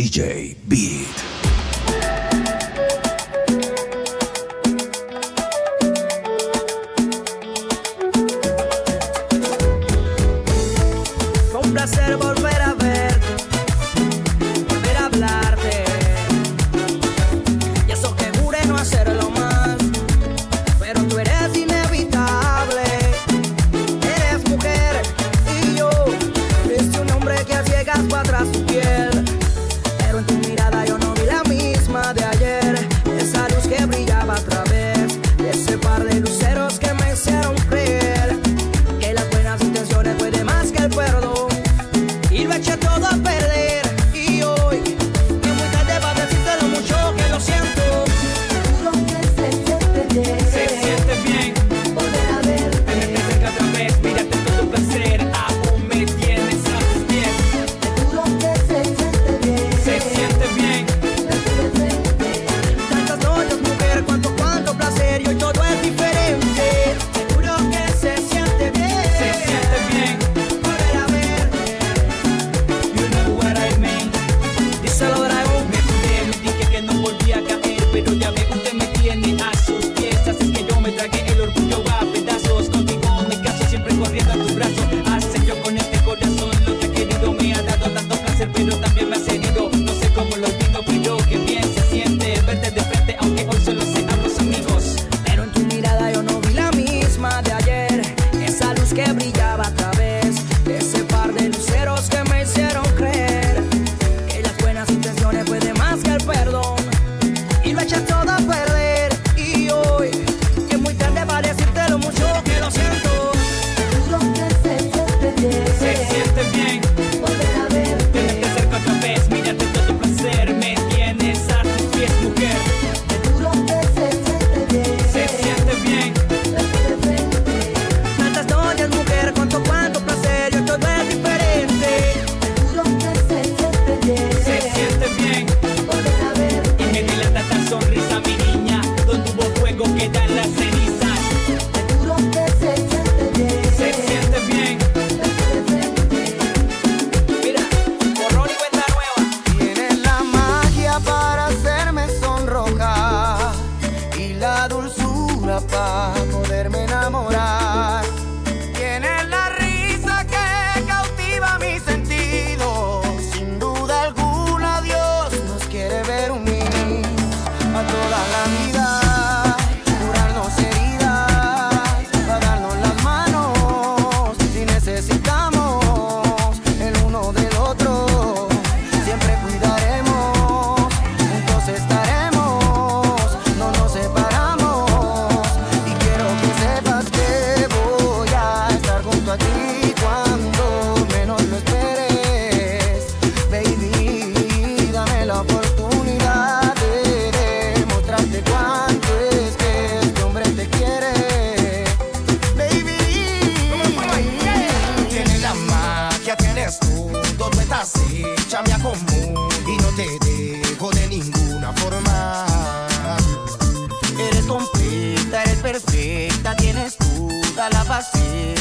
DJ Beat.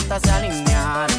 Ya tienes todo,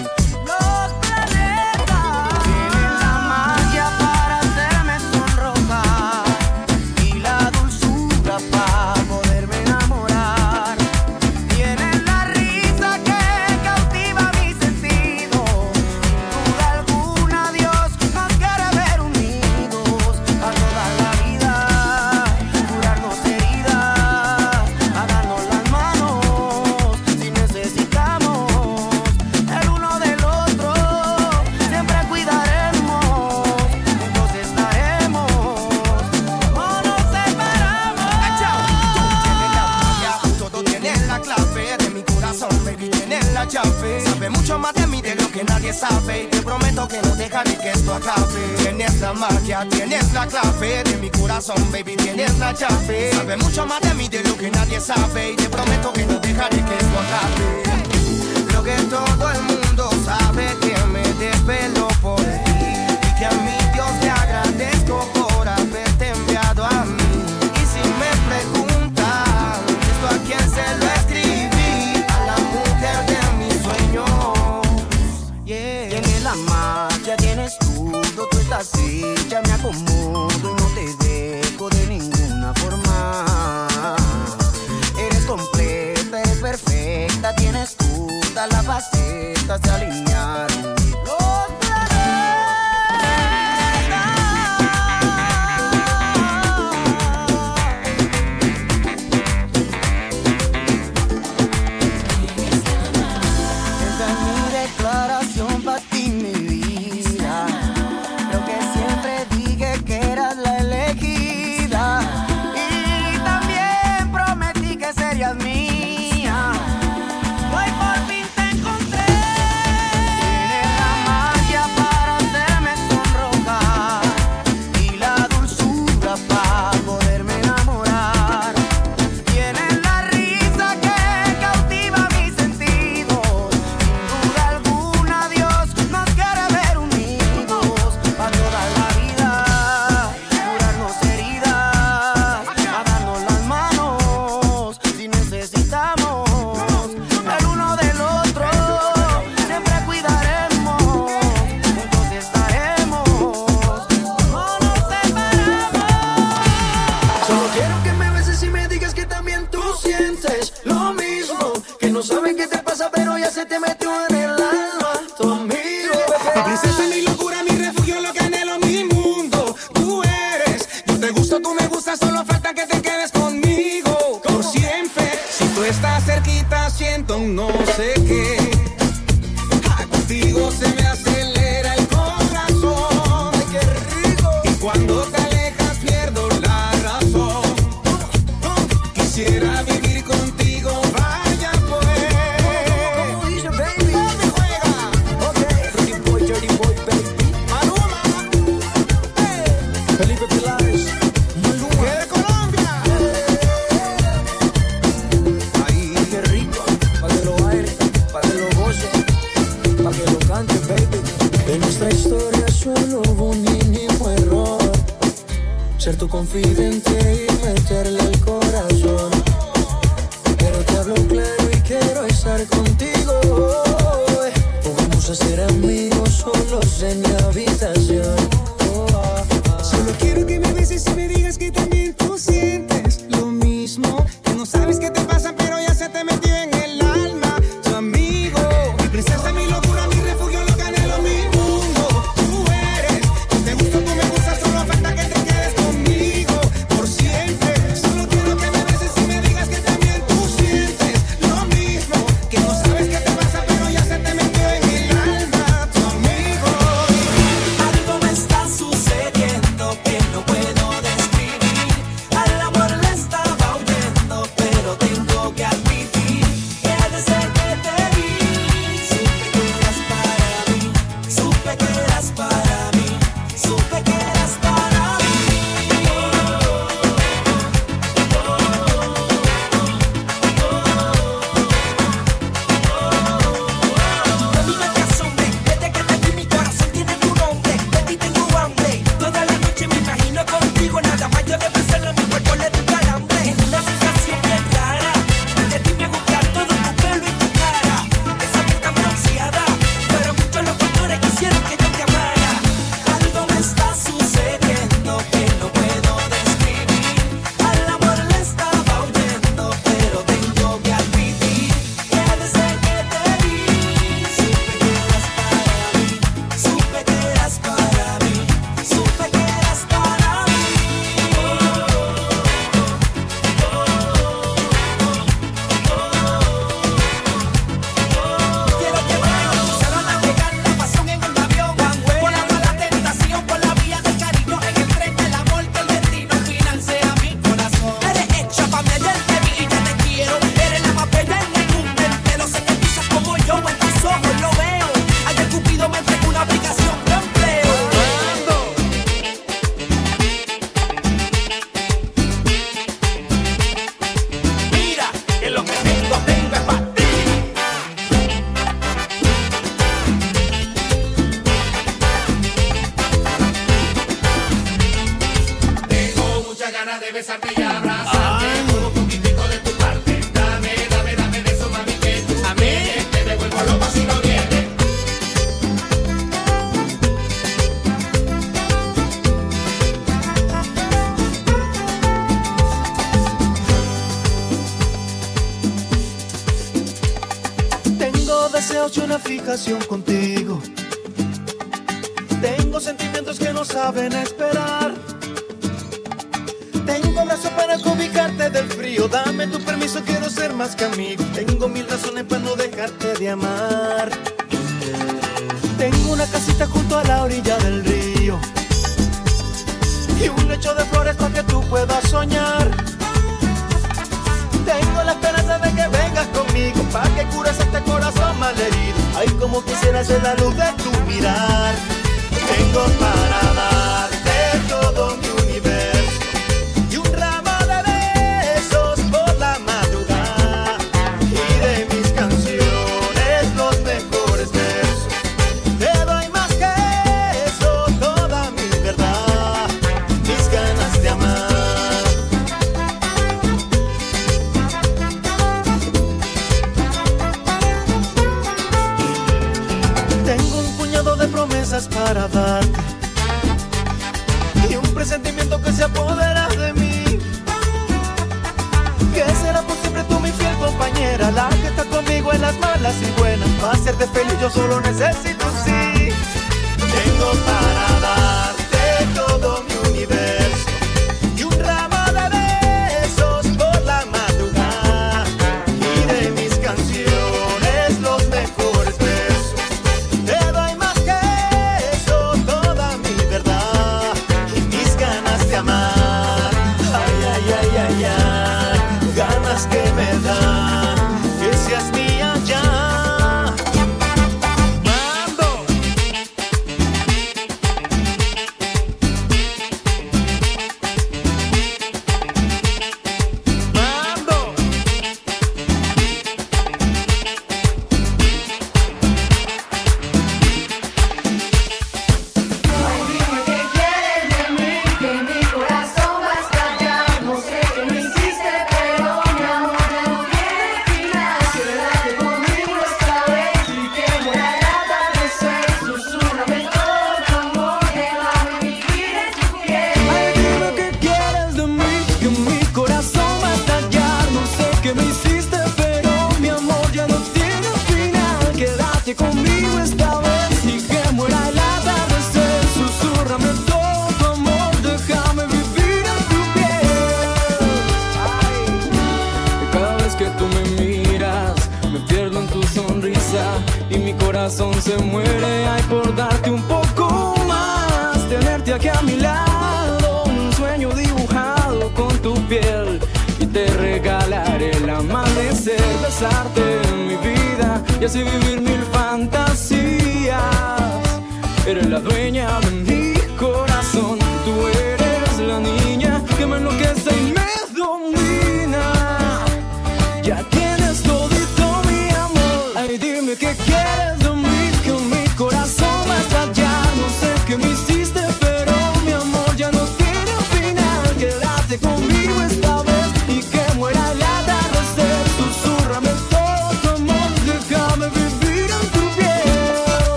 Ser fijación contigo. Tengo sentimientos que no saben esperar. Tengo brazos para cobijarte del frío. Dame tu permiso, quiero ser más que amigo. Tengo mil razones para no dejarte de amar. Tengo una casita junto a la orilla del río. Y un lecho de flores para que tú puedas soñar. Tengo la esperanza de que vengas conmigo para que cures este corazón malherido. Ay, como quisiera ser la luz de tu mirar. Tengo para darte todo malas y buenas. Va a hacerte feliz, yo solo necesito sí. Tengo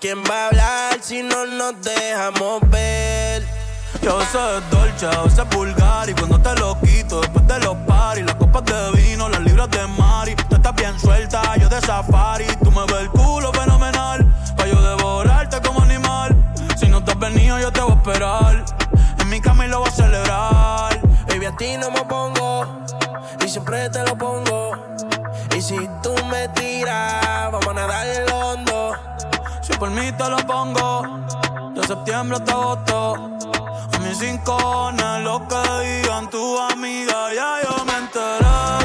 quién va a hablar si no nos dejamos ver. Yo sé dolce, a veces vulgar y cuando te lo quito después de los paris, las copas de vino, las libras de Mari, tú estás bien suelta, yo de safari, tú me ves el culo fenomenal, pa' yo devorarte como animal. Si no te has venido yo te voy a esperar, en mi cama y lo voy a celebrar. Baby a ti no me pongo y siempre te lo pongo y si tú me tiras vamos a nadar por mí te lo pongo, de septiembre hasta agosto. A mis cinco lo que digan tu amiga, ya yo me enteré.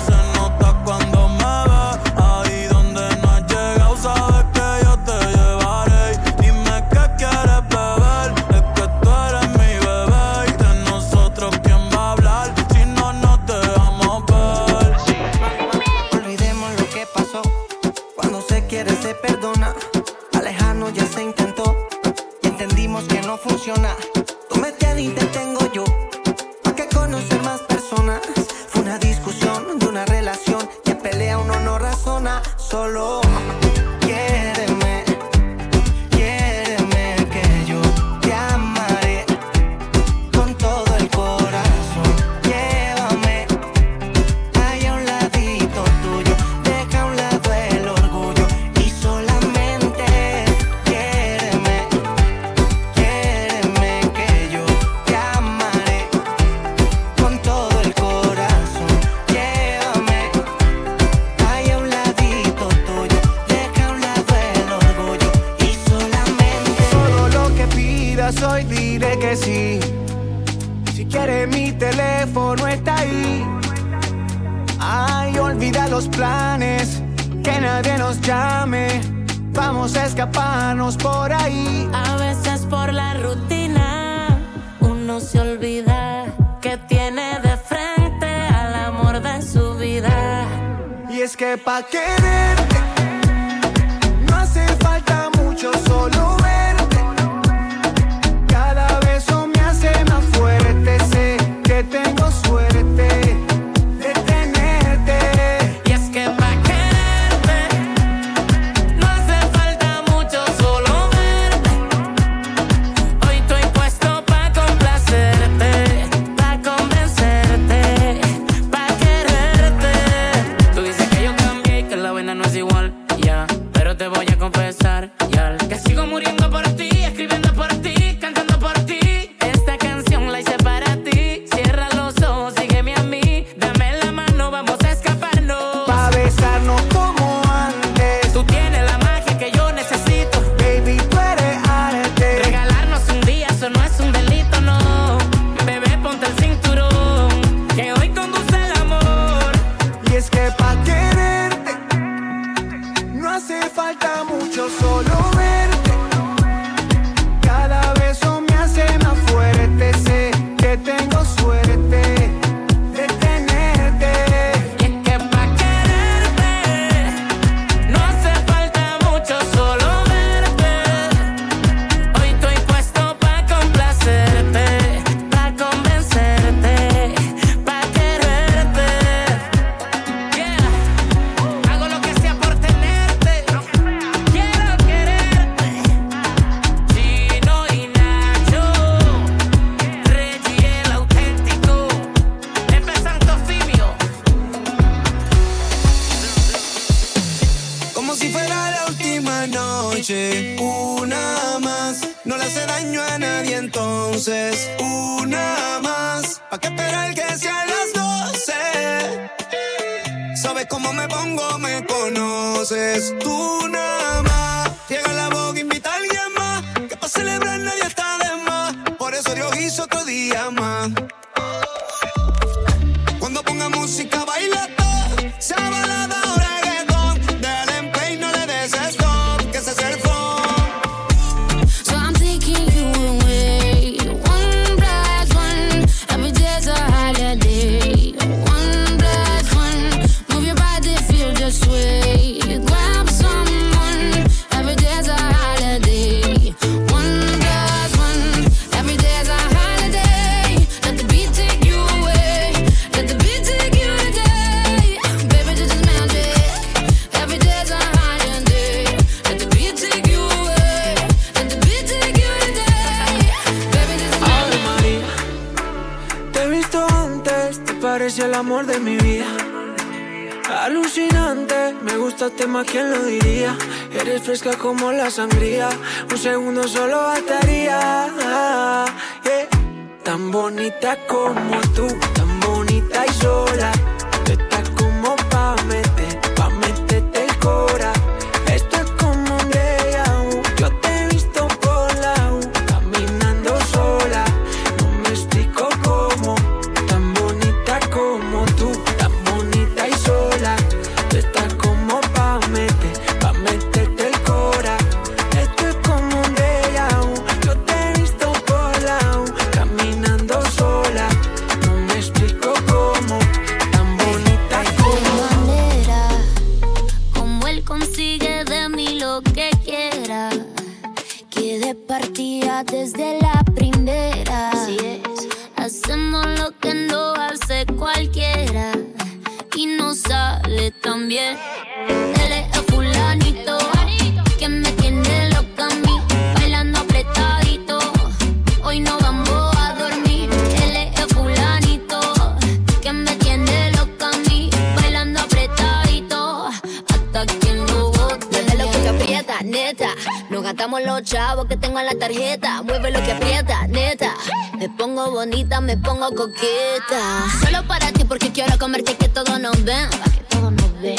Que aprieta, neta. Nos gastamos los chavos que tengo en la tarjeta. Mueve lo que aprieta, neta. Me pongo bonita, me pongo coqueta. Solo para ti porque quiero comerte que todos nos ven. Pa' que todos nos ven.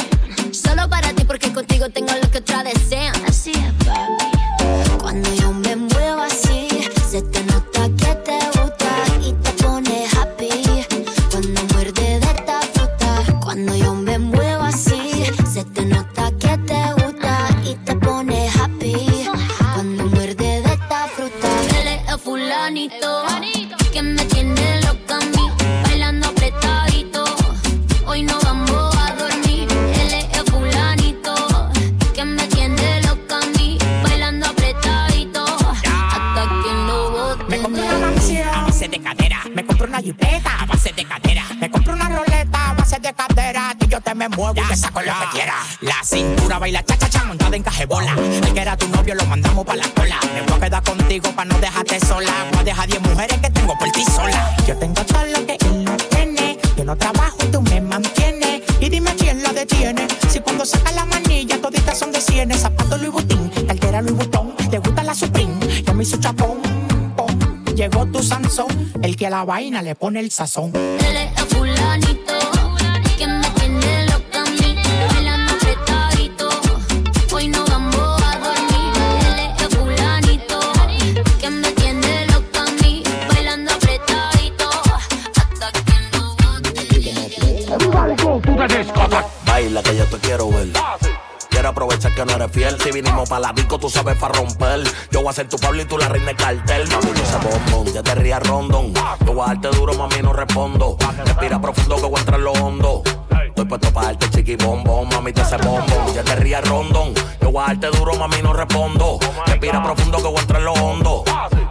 Solo para ti porque contigo tengo lo que otras desean. Así es, papi. Cuando yo me muevo así, se te nota que te gusta me muevo y te saco lo que quiera. La cintura baila cha cha cha montada en cajebola. El que era tu novio lo mandamos pa' la cola. Me voy a quedar contigo pa' no dejarte sola. Voy a dejar 10 mujeres que tengo por ti sola. Yo tengo todo lo que él no tiene. Yo no trabajo y tú me mantienes. Y dime quién la detiene. Si cuando saca la manilla toditas son de cienes. Zapato Louis Vuitton, cartera Louis Vuitton. Te gusta la Supreme, yo me hizo chapón. pom. Llegó tu Sansón, el que a la vaina le pone el sazón. Él es fulanito pa' la disco, tú sabes pa' romper. Yo voy a ser tu Pablo y tú la reina del cartel. Mami, no se bombón, ya te rías rondón. Yo voy a darte duro, mami, no respondo. Respira profundo que voy a entrar en lo hondo. Estoy puesto pa' darte chiqui bombón, mami, te hace bombón. Ya te rías rondón. Yo voy a darte duro, mami, no respondo. Respira profundo que voy a entrar en lo hondo.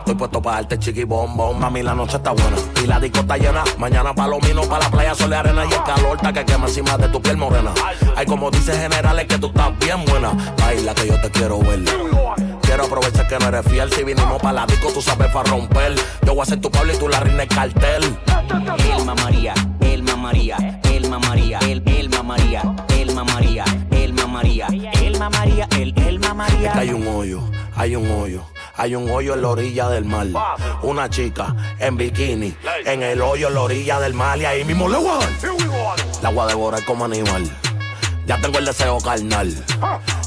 Estoy puesto pa' darte chiqui bombón, mami, la noche está buena. Y la disco está llena. Mañana palomino pa' la playa, sol y arena. Y el calor está que quema encima de tu piel morena. Ay, como dice generales que tú estás bien buena. Baila que yo te quiero ver. Quiero aprovechar que no eres fiel. Si vinimos pa' la disco, tú sabes pa' romper. Yo voy a ser tu Pablo y tú la reina cartel. Elma María, Elma María, Elma María, el Elma María, Elma María, Elma María, Elma María, el Elma Es María. que hay un hoyo, hay un hoyo. Hay un hoyo en la orilla del mar. Una chica en bikini. En el hoyo en la orilla del mar. Y ahí mismo le voy a dar. La voy a devorar como animal. Ya tengo el deseo carnal.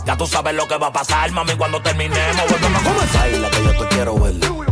Ya tú sabes lo que va a pasar, mami, cuando terminemos. Volvemos a comenzar. Baila que yo te quiero ver.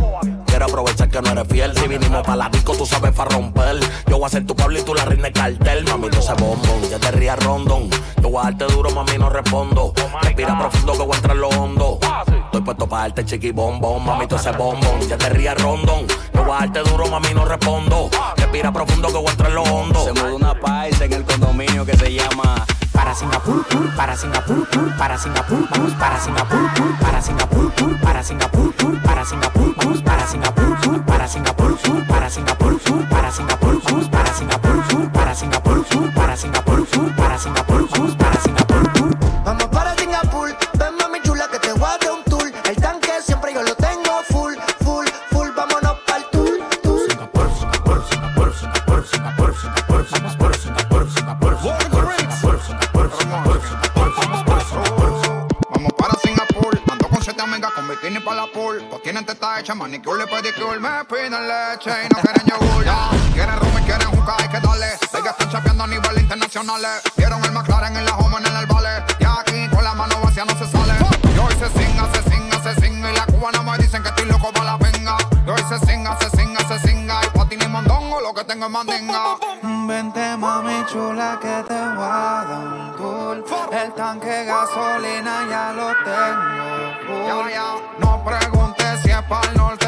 Quiero aprovechar que no eres fiel. Si vinimos pa' la disco, tú sabes pa' romper. Yo voy a ser tu Pablo y tú la reina del cartel. Mami, no se bombón. Ya te rías rondón. Yo voy a darte duro, mami, no respondo. Respira profundo que voy a entrar en lo hondo. Estoy puesto pa' darte chiqui bombón. Mami, tú ese bombón. Ya te rías rondón. Yo voy a darte duro, mami, no respondo. Respira profundo que voy a entrar en lo hondo. Se mudó una paisa en el condominio que se llama Para Singapur, pur, para Singapur, pur, para Singapur, pur, para Singapur, pur, para Singapur, pur, para Singapur, pur, para Singapur, pur, para Singapur, pur, para Singapur, pur, para Singapur, pur, para Singapur, pur, para Singapur, pur, para Singapur, pur, para Singapur, pur, para Singapur, pur, para Singapur, pur. Vamos En la home en el vale. Y aquí con la mano vacía no se sale. Yo hoy se singa, se singa, se singa. Y la cubana me dicen que estoy loco para la venga. Yo hoy se singa, se singa, se singa. Y pa' ti ni mondongo, lo que tengo es mandinga. Vente mami chula que te voy a dar un tour El tanque gasolina ya lo tengo full No preguntes si es para el norte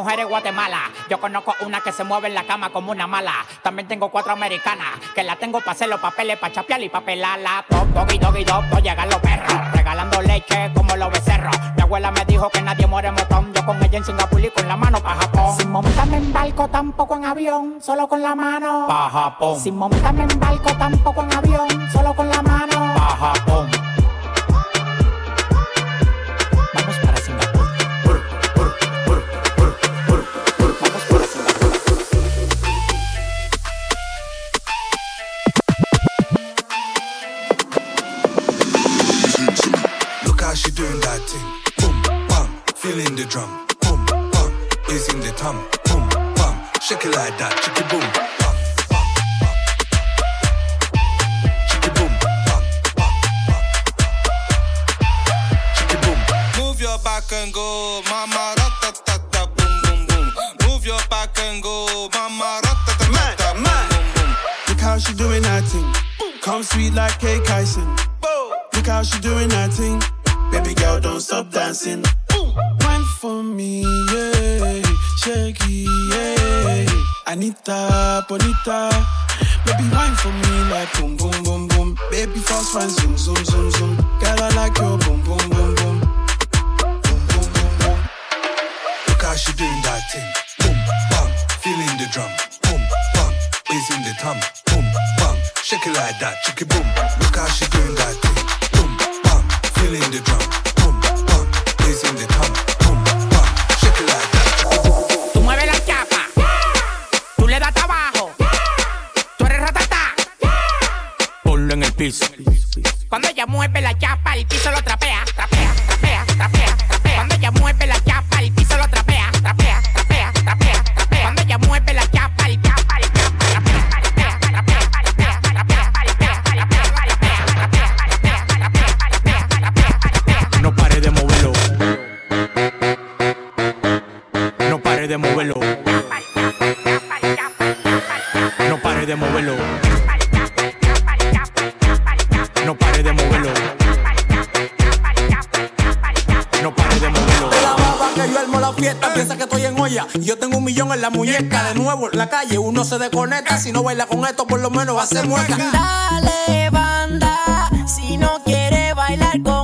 mujeres Guatemala. Yo conozco una que se mueve en la cama como una mala. También tengo cuatro americanas que la tengo para hacer los papeles, para chapear y papelarla. Top, doggy, doggy, dog, dog, llegan los perros. Regalando leche como los becerros. Mi abuela me dijo que nadie muere motón. Yo con ella en Singapur y con la mano pa' Japón. Sin montarme en barco, tampoco en avión, solo con la mano. Pa' Japón. Sin montarme en barco, tampoco en avión, solo con la la muñeca. De nuevo en la calle uno se desconecta. Si no baila con esto, por lo menos va a ser mueca. Dale, banda, si no quiere bailar con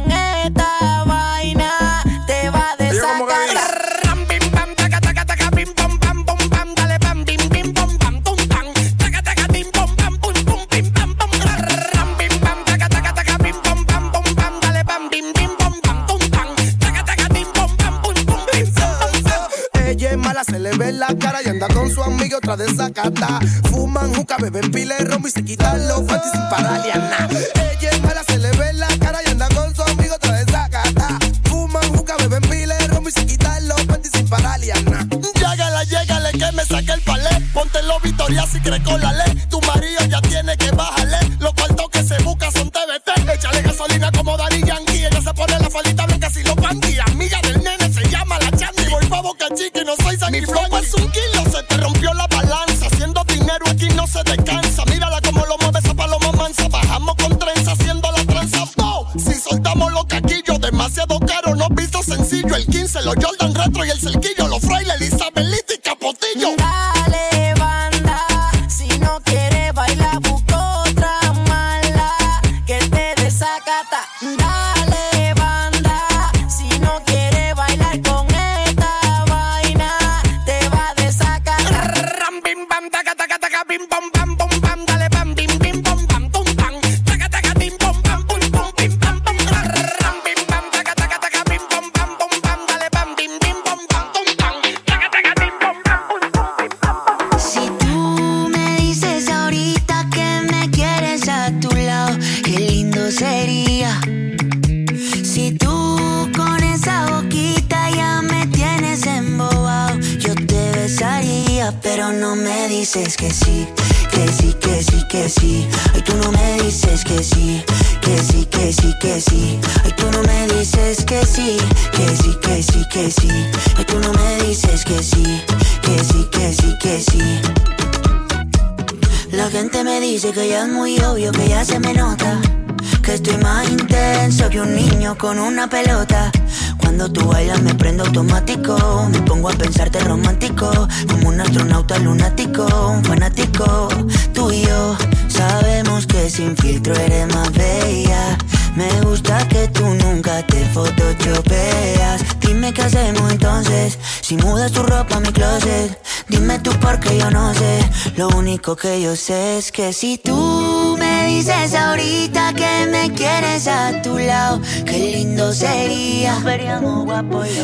único que yo sé es que si tú me dices ahorita que me quieres a tu lado, qué lindo sería.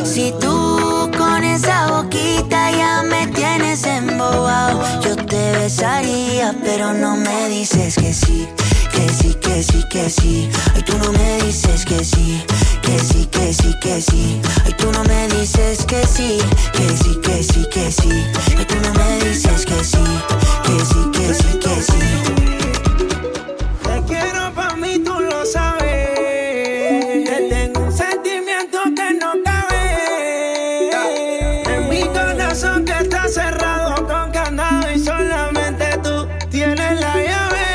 Si tú con esa boquita ya me tienes embobado, yo te besaría, pero no me dices que sí, que sí, que sí, que sí. Ay, tú no me dices que sí, que sí, que sí, que sí. Ay, tú no me dices que sí, que sí, que sí, que sí. Ay, tú no me dices que sí, sí, que sí, que sí. Te quiero pa' mí, tú lo sabes. Que tengo un sentimiento que no cabe. En mi corazón que está cerrado con candado y solamente tú tienes la llave.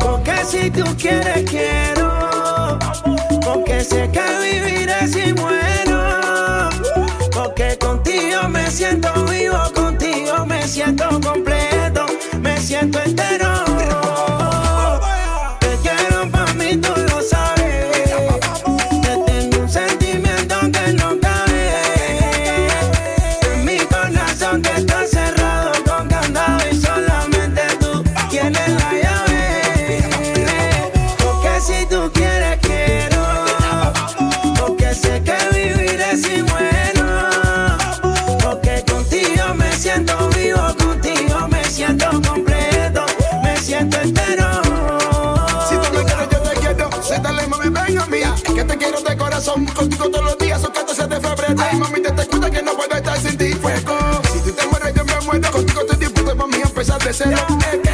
Porque si tú quieres, quiero. Porque sé que viviré si muero. Porque contigo me siento vivo, siento completo, me siento entero. Corazón. Contigo todos los días, son 14 de febrero. Ay, mami, te cuenta que no puedo estar sin ti. Fuego. Si tú te mueres, yo me muero. Contigo estoy dispuesto, mami, a empezar de cero. Es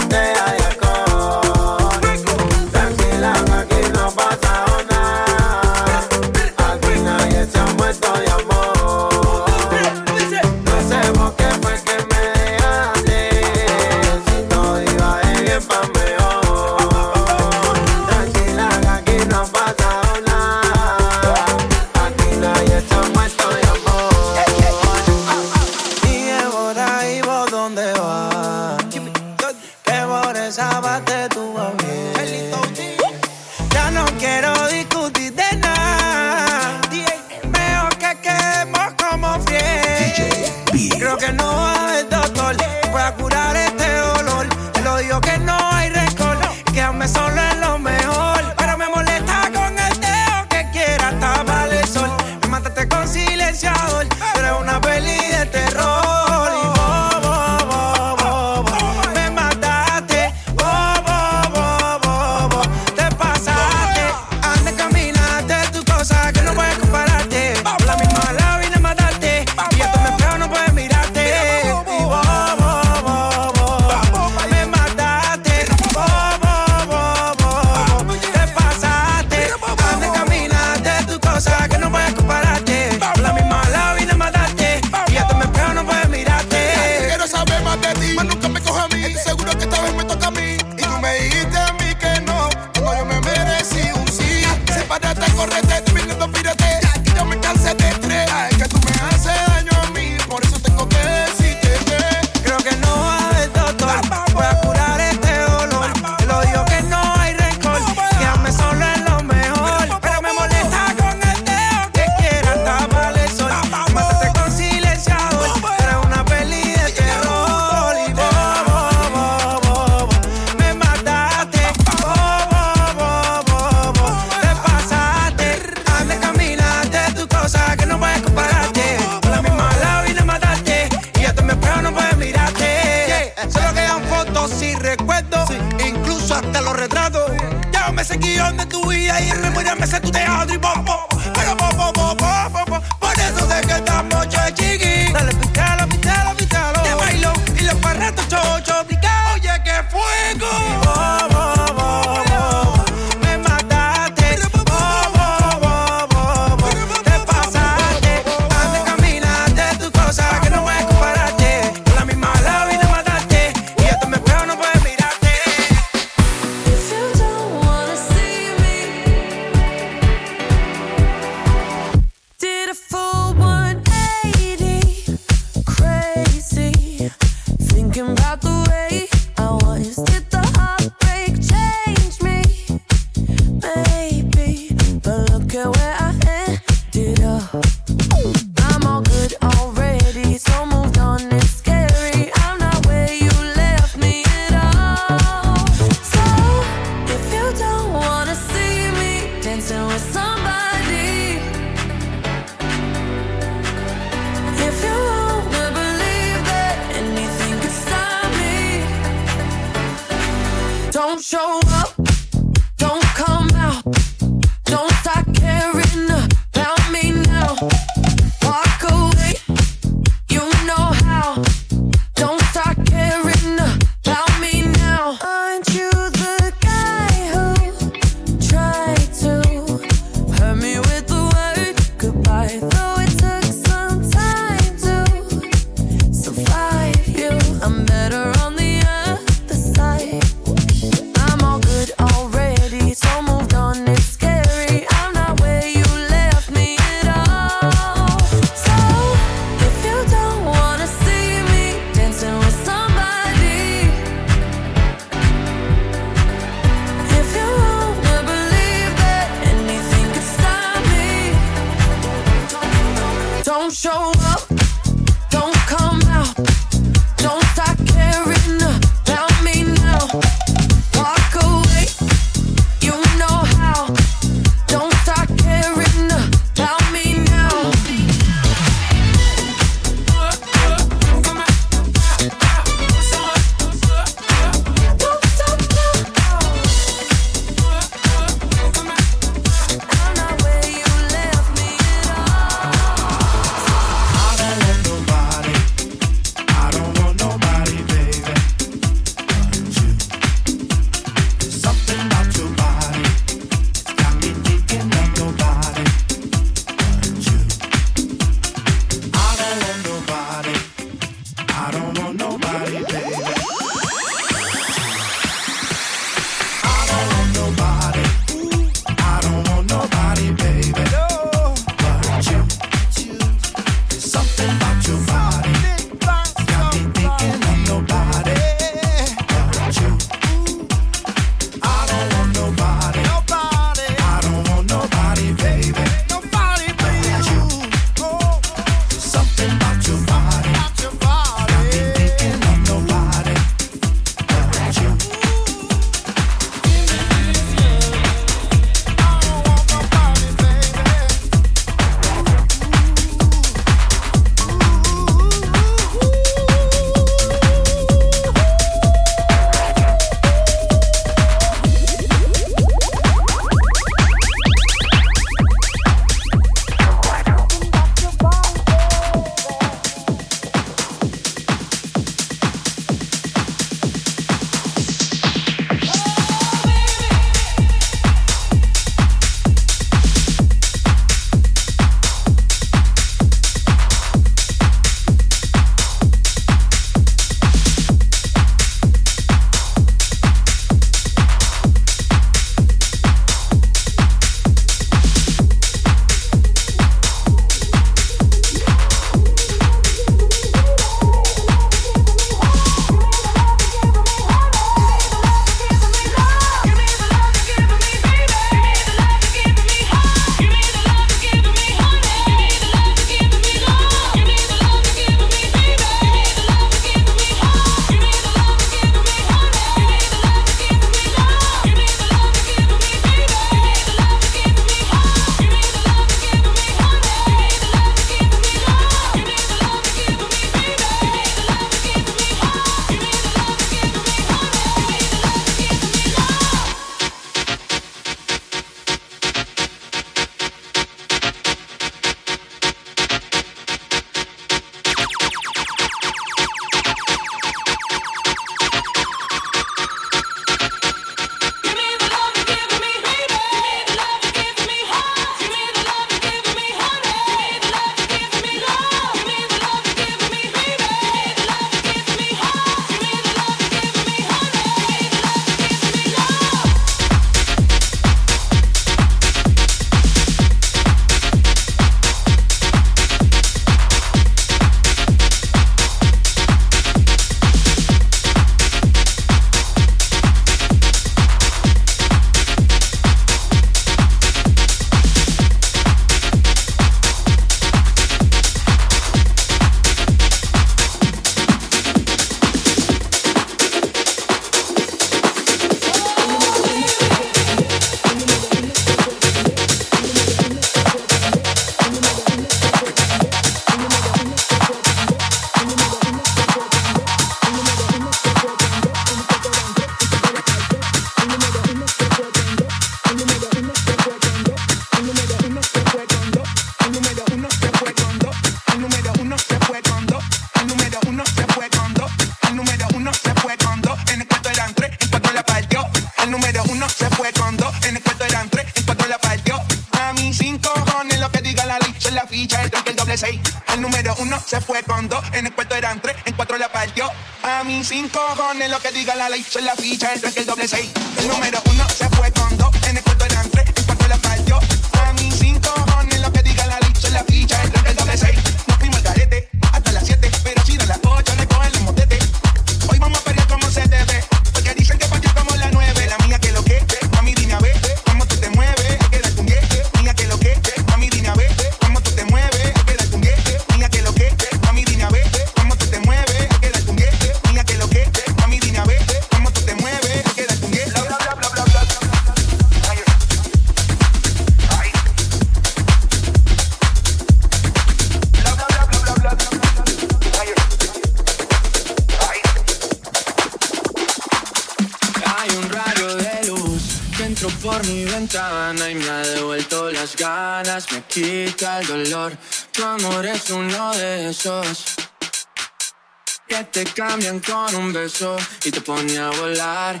te pone a volar.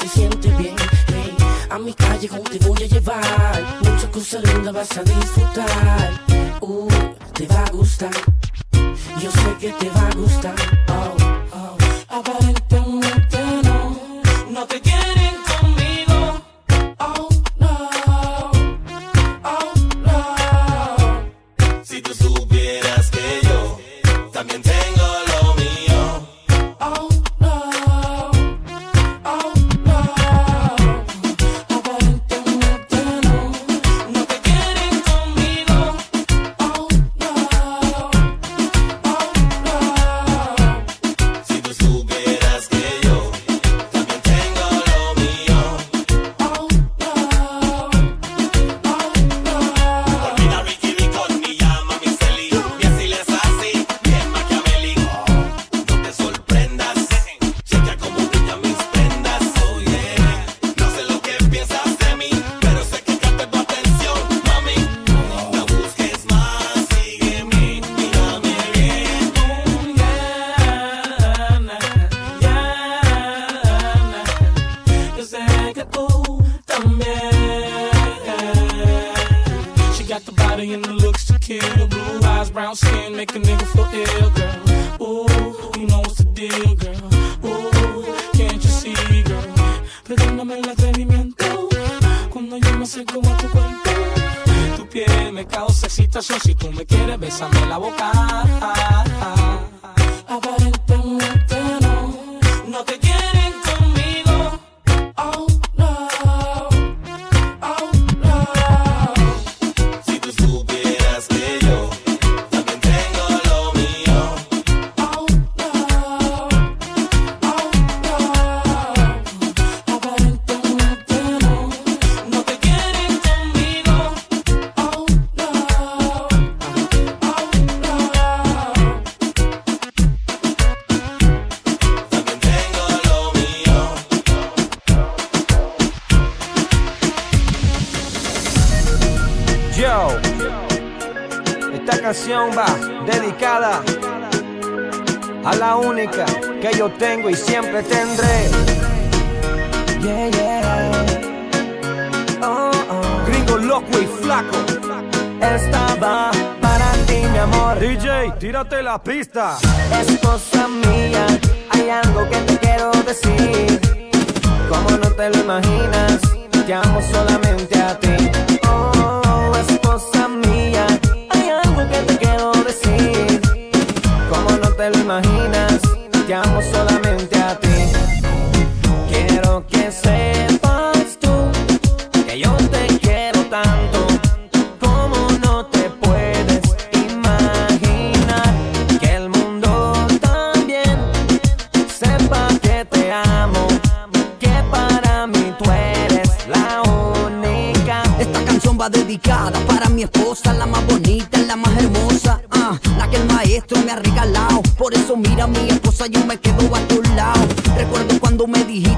se siente bien. Hey, a mi calle como te voy a llevar. Muchas cosas lindas vas a disfrutar. Uh, te va a gustar. Yo sé que te va a gustar. Oh.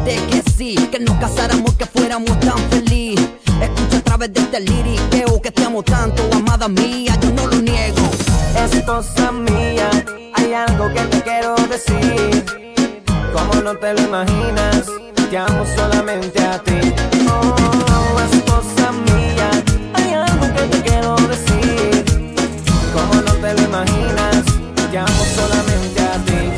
que sí, que nos casáramos, que fuéramos tan feliz. Escucha a través de este liriqueo que te amo tanto, amada mía, yo no lo niego. Es cosa mía, hay algo que te quiero decir. Como no te lo imaginas, te amo solamente a ti. Oh, esposa mía, hay algo que te quiero decir. Como no te lo imaginas, te amo solamente a ti.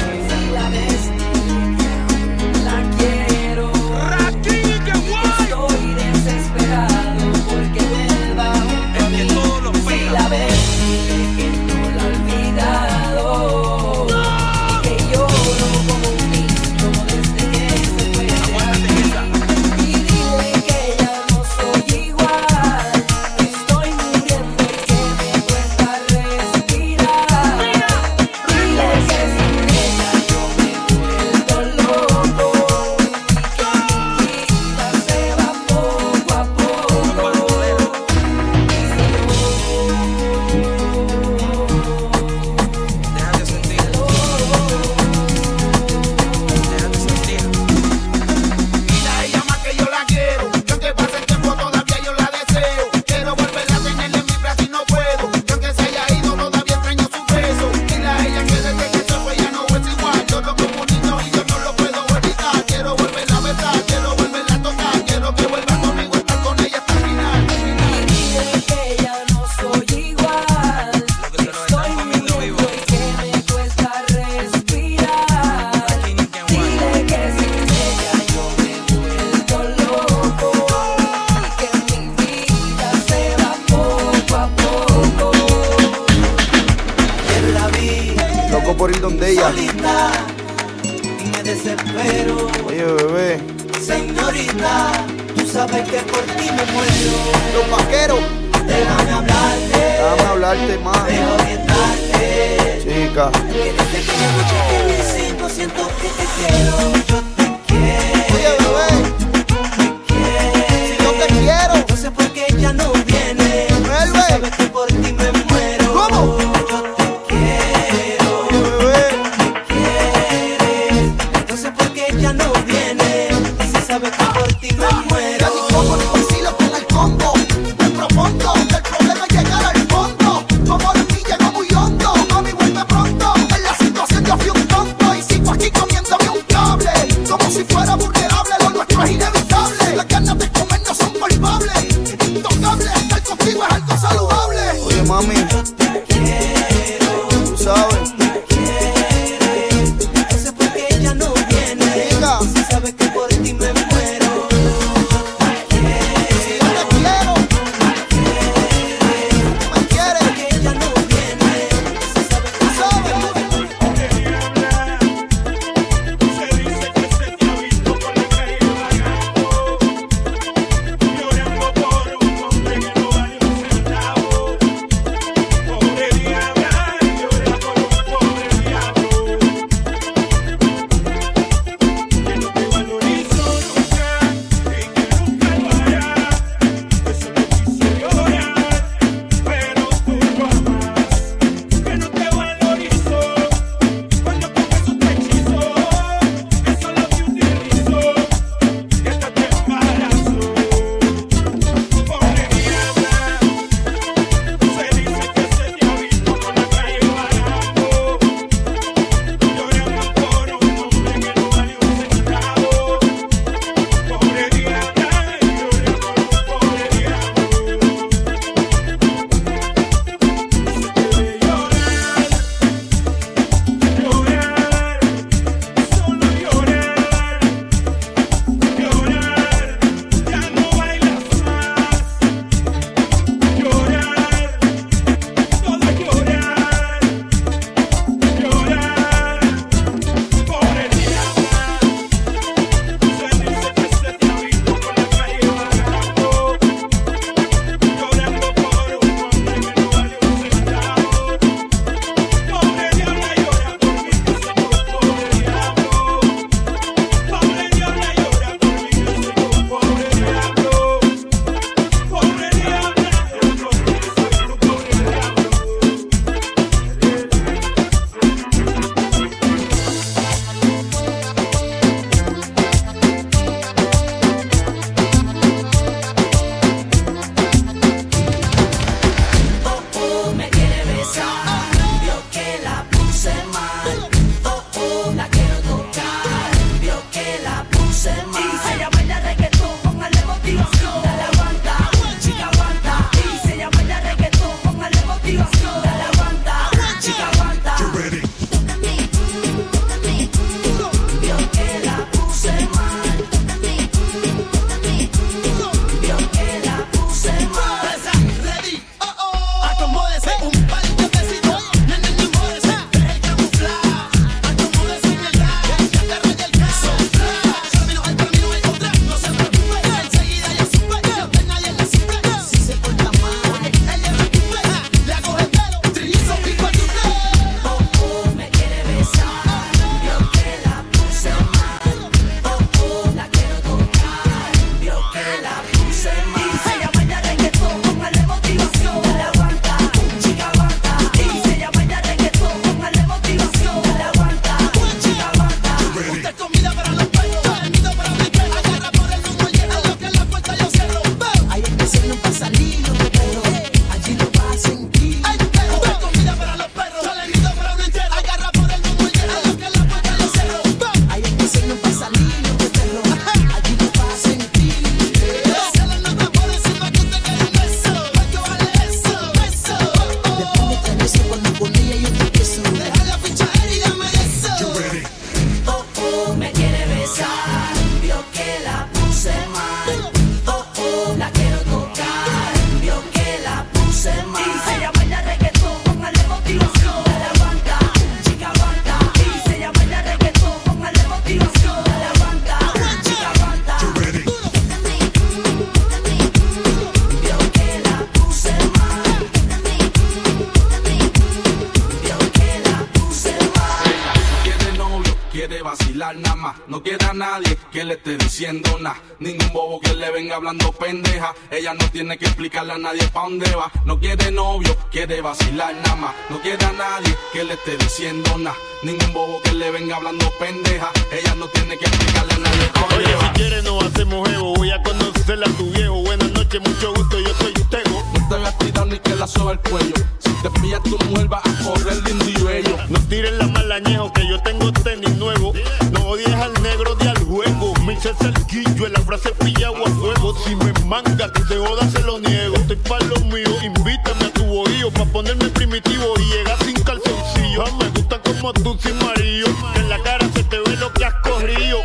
Nadie que le esté diciendo nada. Ningún bobo que le venga hablando pendeja. Ella no tiene que explicarle a nadie pa' dónde va. No quiere novio, quiere vacilar nada más. No quiere a nadie que le esté diciendo nada. Ningún bobo que le venga hablando pendeja. Ella no tiene que explicarle a nadie pa' dónde Oye, va. si quieres nos hacemos jevo. Voy a conocerla a tu viejo. Buenas noches, mucho gusto. Yo soy Utego. No te voy a tirar ni que la soba el cuello. Si te pillas tu mujer a correr lindo y bello. No tires la malañejo que yo tengo tenis nuevo. No odies al negro de al juego. Me hice cerquillo en la frase pillado a fuego. Si me manga que te joda se lo niego. Estoy pa' lo mío. Invítame a tu bohío pa' ponerme primitivo y llegar sin calzoncillo. Ah, me gusta como tú sin marido. En la cara se te ve lo que has corrido.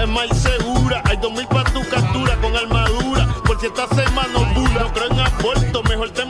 Es más segura. Hay dos mil pa' tu si esta semana. No creo en aborto. Mejor te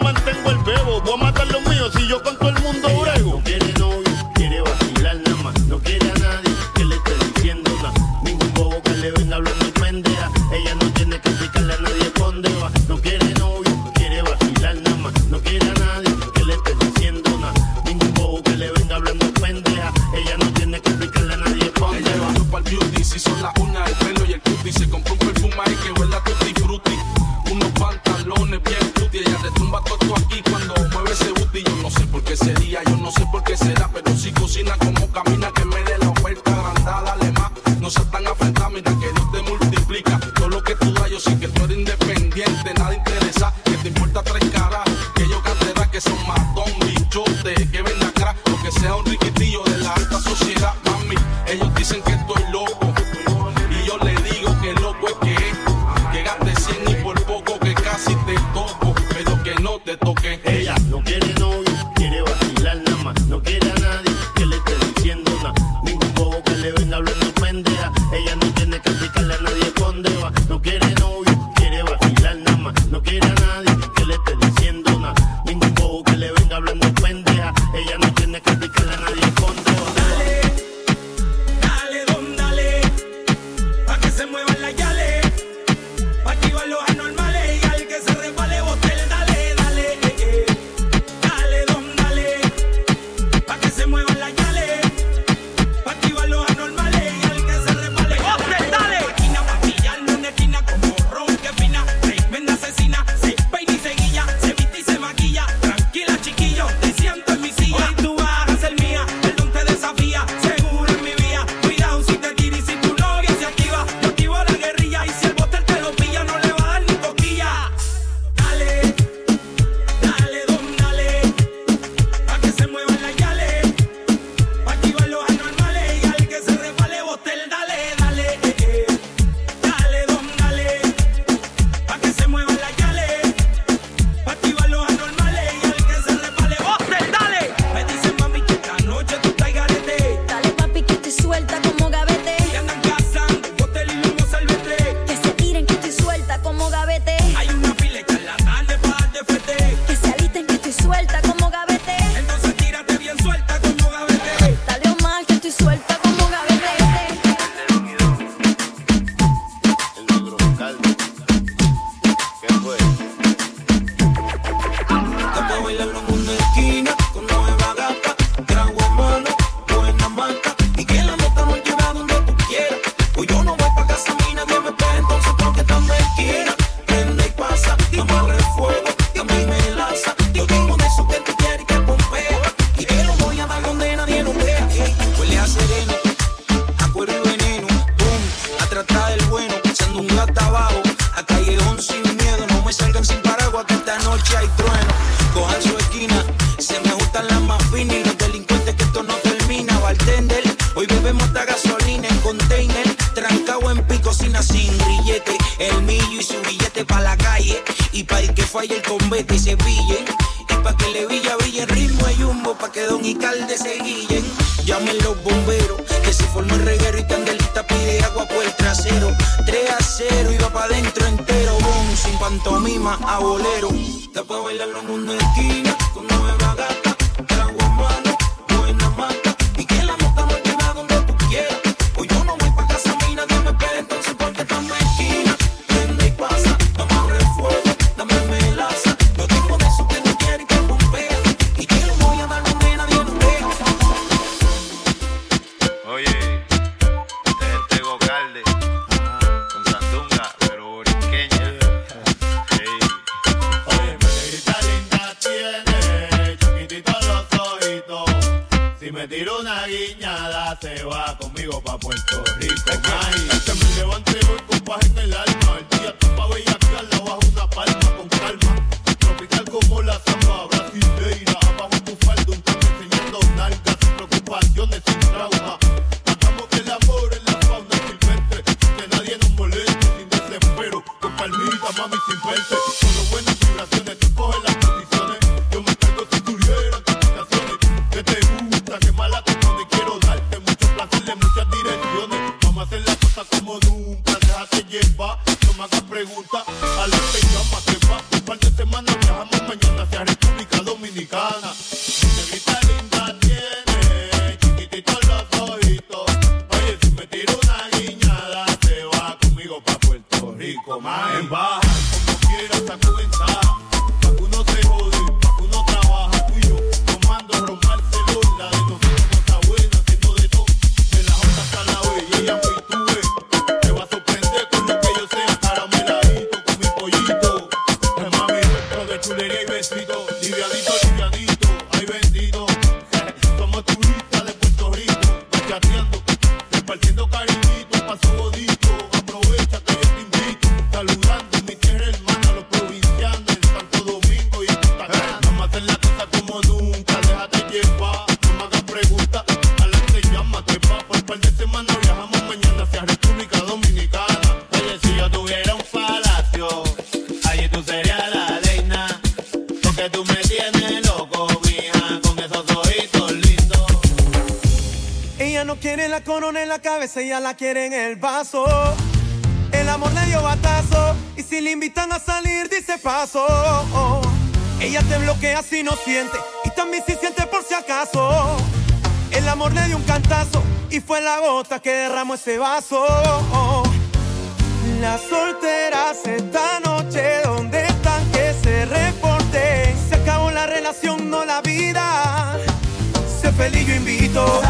la cabeza, ella la quiere en el vaso. El amor le dio batazo. Y si le invitan a salir, dice paso. Ella te bloquea si no siente. Y también si siente por si acaso. El amor le dio un cantazo. Y fue la gota que derramó ese vaso. Las solteras esta noche, donde están que se reporten? Se acabó la relación, no la vida. Sé feliz, yo invito.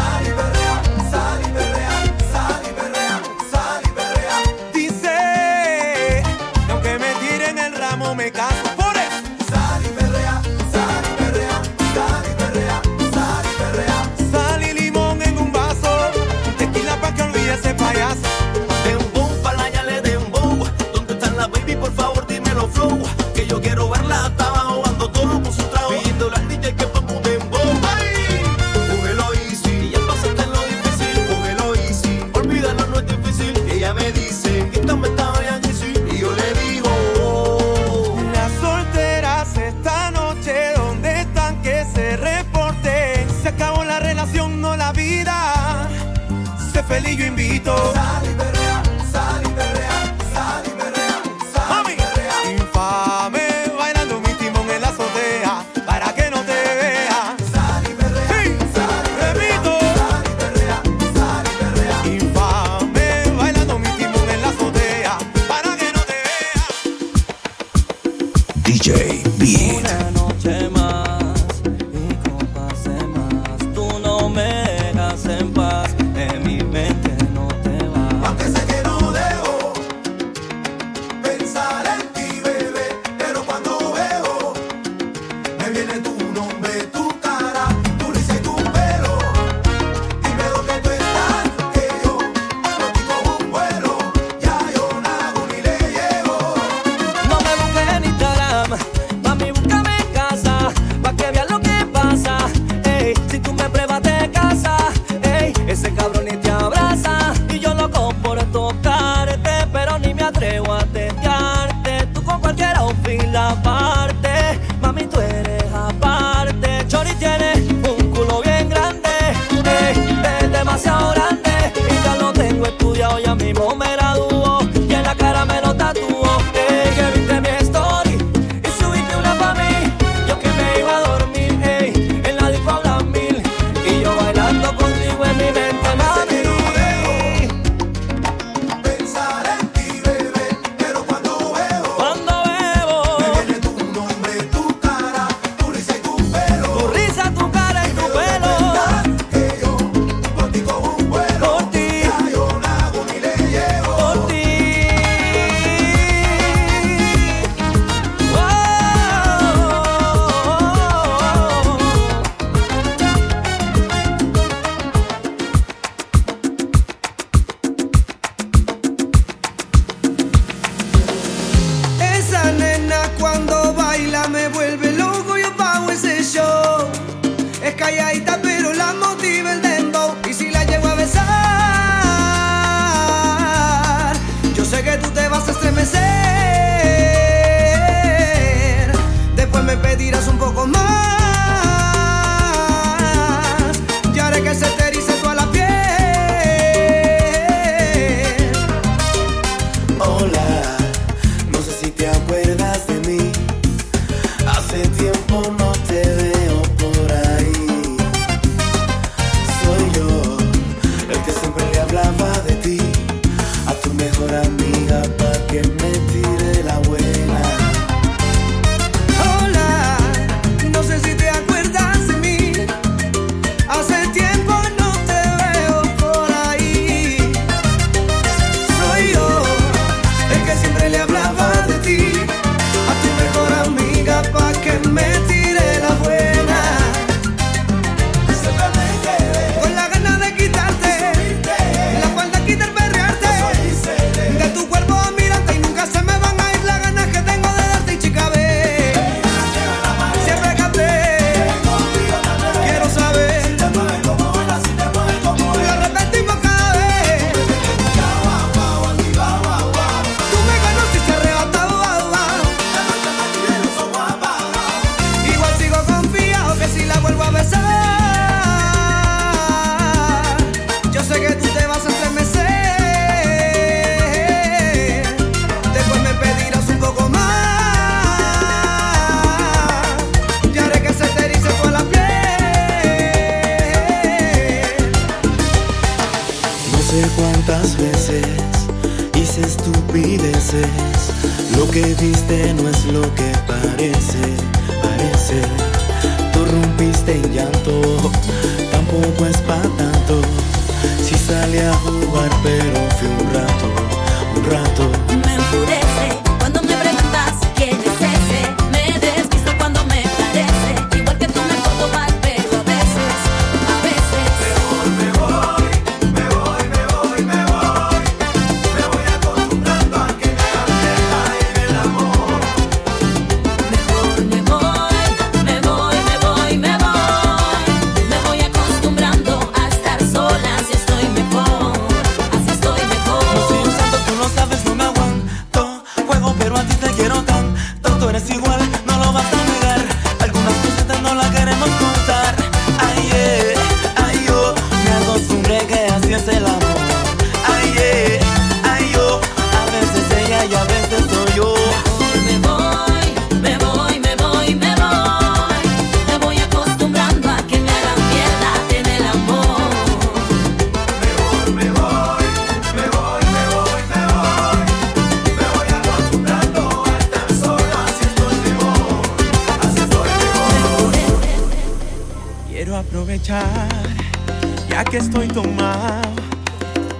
ya que estoy tomado,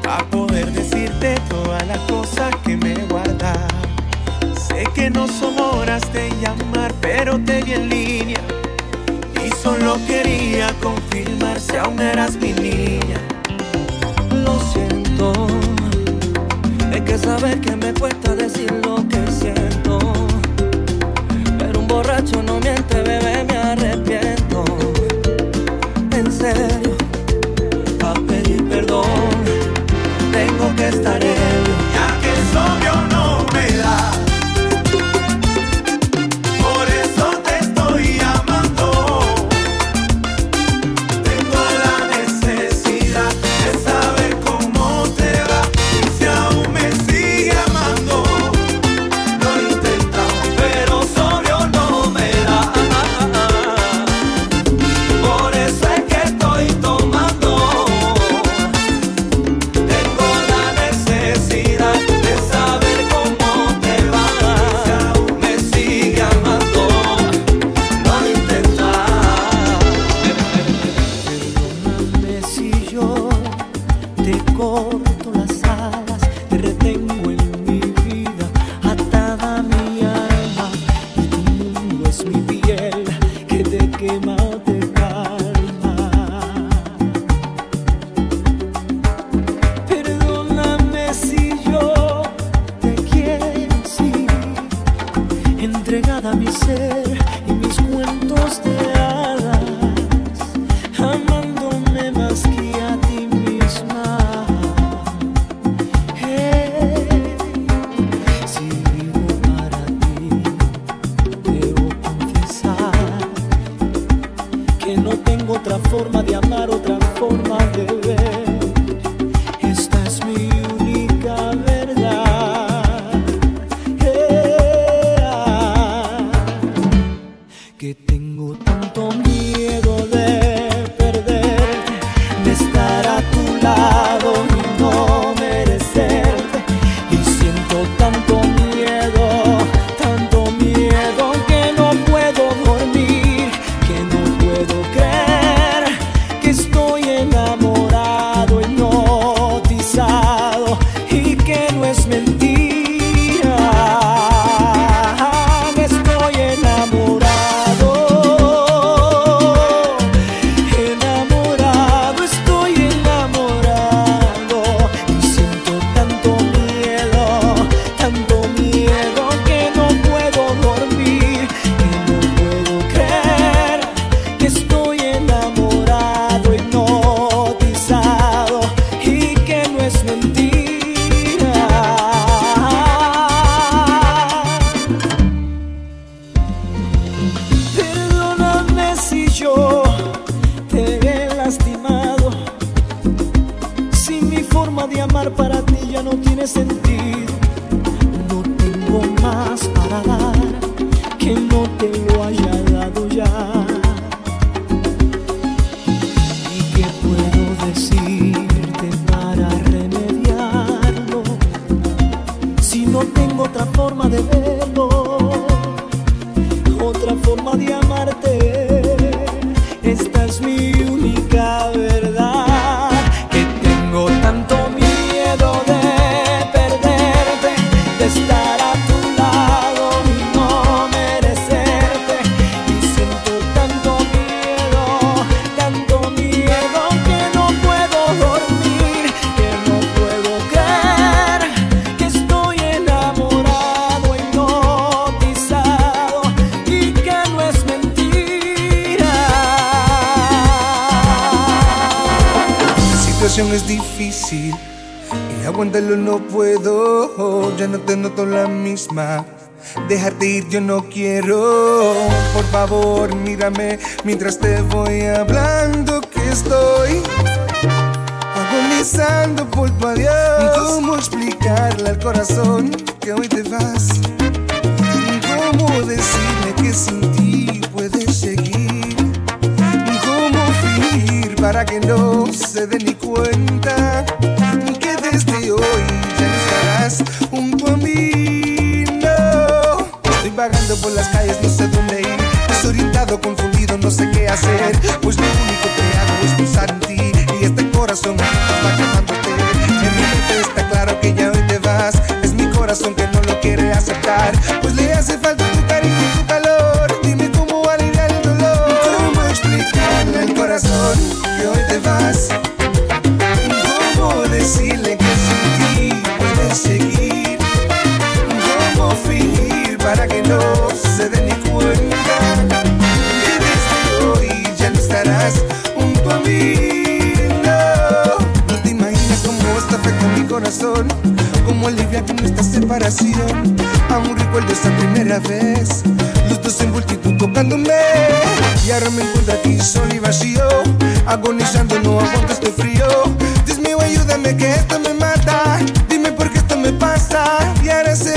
a poder decirte todas las cosas que me guardas. Sé que no son horas de llamar, pero te vi en línea. Y solo quería confirmar si aún eras mi niña. Lo siento, es que sabes que me cuesta decir lo que siento. Pero un borracho no miente, bebé. que estaré yo no quiero. Por favor, mírame mientras te voy hablando que estoy agonizando por tu adiós. ¿Cómo explicarle al corazón que hoy te vas? ¿Cómo decirle que sin ti puedes seguir? ¿Cómo fingir para que no las calles, no sé dónde ir. Desorientado, confundido, no sé qué hacer. Pues lo único que hago es pensar en ti. Y este corazón está llamándote. En mi mente está claro que ya hoy te vas. Es mi corazón que no lo quiere aceptar. separación. Aún recuerdo esa primera vez, los dos en multitud tocándome. Y ahora me encuentro aquí solo y vacío, agonizando, no aguanto este frío. Dios mío, ayúdame que esto me mata, dime por qué esto me pasa. Y ahora sé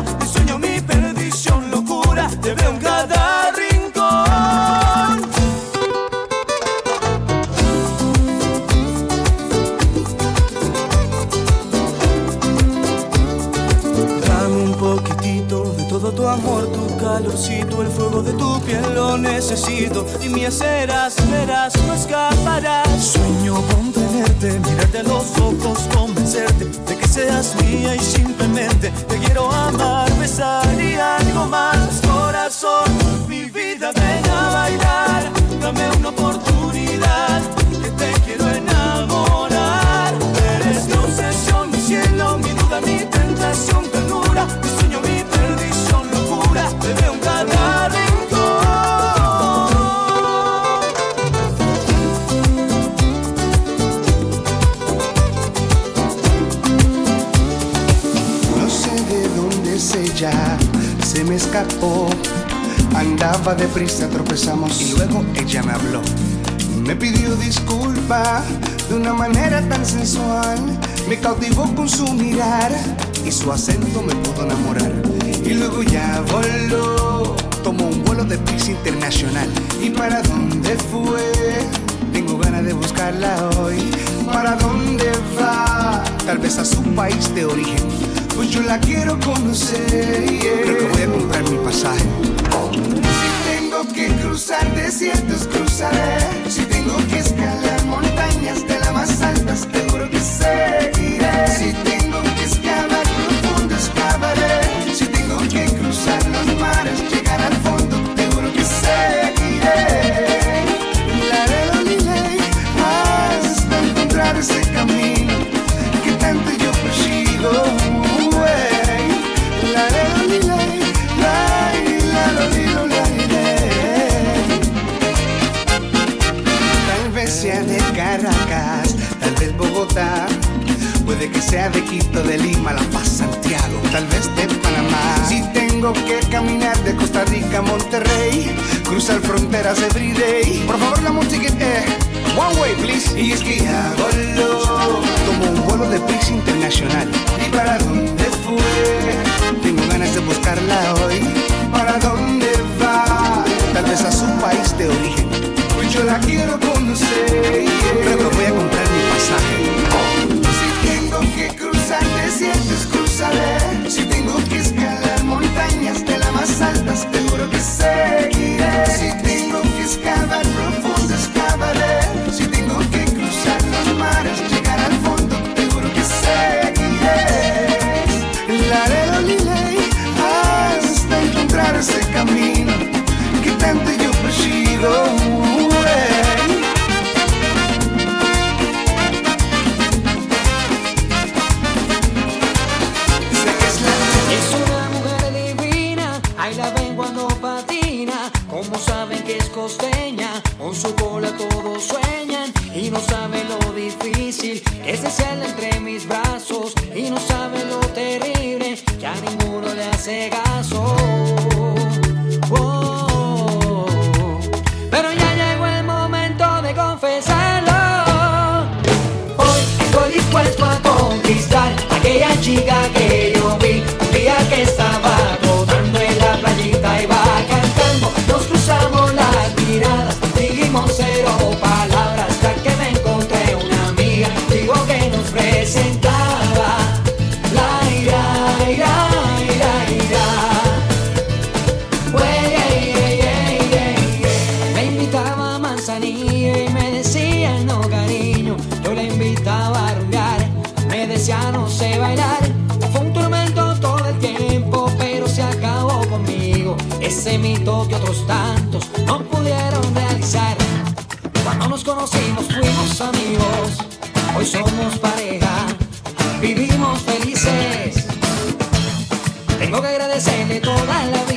This de una manera tan sensual. Me cautivó con su mirar y su acento me pudo enamorar. Y luego ya voló, tomó un vuelo de Pixie Internacional. ¿Y para dónde fue? Tengo ganas de buscarla hoy. ¿Para dónde va? Tal vez a su país de origen. Pues yo la quiero conocer. Creo que voy a comprar mi pasaje. Si tengo que cruzar desiertos, cruzaré altas tengo que ser. que sea de Quito, de Lima, La Paz, Santiago, tal vez de Panamá. Si tengo que caminar de Costa Rica a Monterrey, cruzar fronteras every day. Por favor, la música eh, One way, please. Y es que hago Tomo un vuelo de prisa internacional. ¿Y para dónde fue? Tengo ganas de buscarla hoy. ¿Para dónde va? Tal vez a su país de origen. Pues yo la quiero conocer. Creo que voy a comprar mi pasaje si tengo que cruzar desiertos, cruzaré. Si tengo que escalar montañas de las más altas, te juro que seguiré. Si tengo que excavar profundo, excavaré. Si tengo que cruzar los mares, llegar al fondo, te juro que seguiré. La ley hasta encontrar ese camino. Oh. Pero ya llegó el momento de confesarlo. Hoy estoy dispuesto a conquistar a aquella chica que tantos no pudieron realizar. Cuando nos conocimos fuimos amigos, hoy somos pareja, vivimos felices. Tengo que agradecerle toda la vida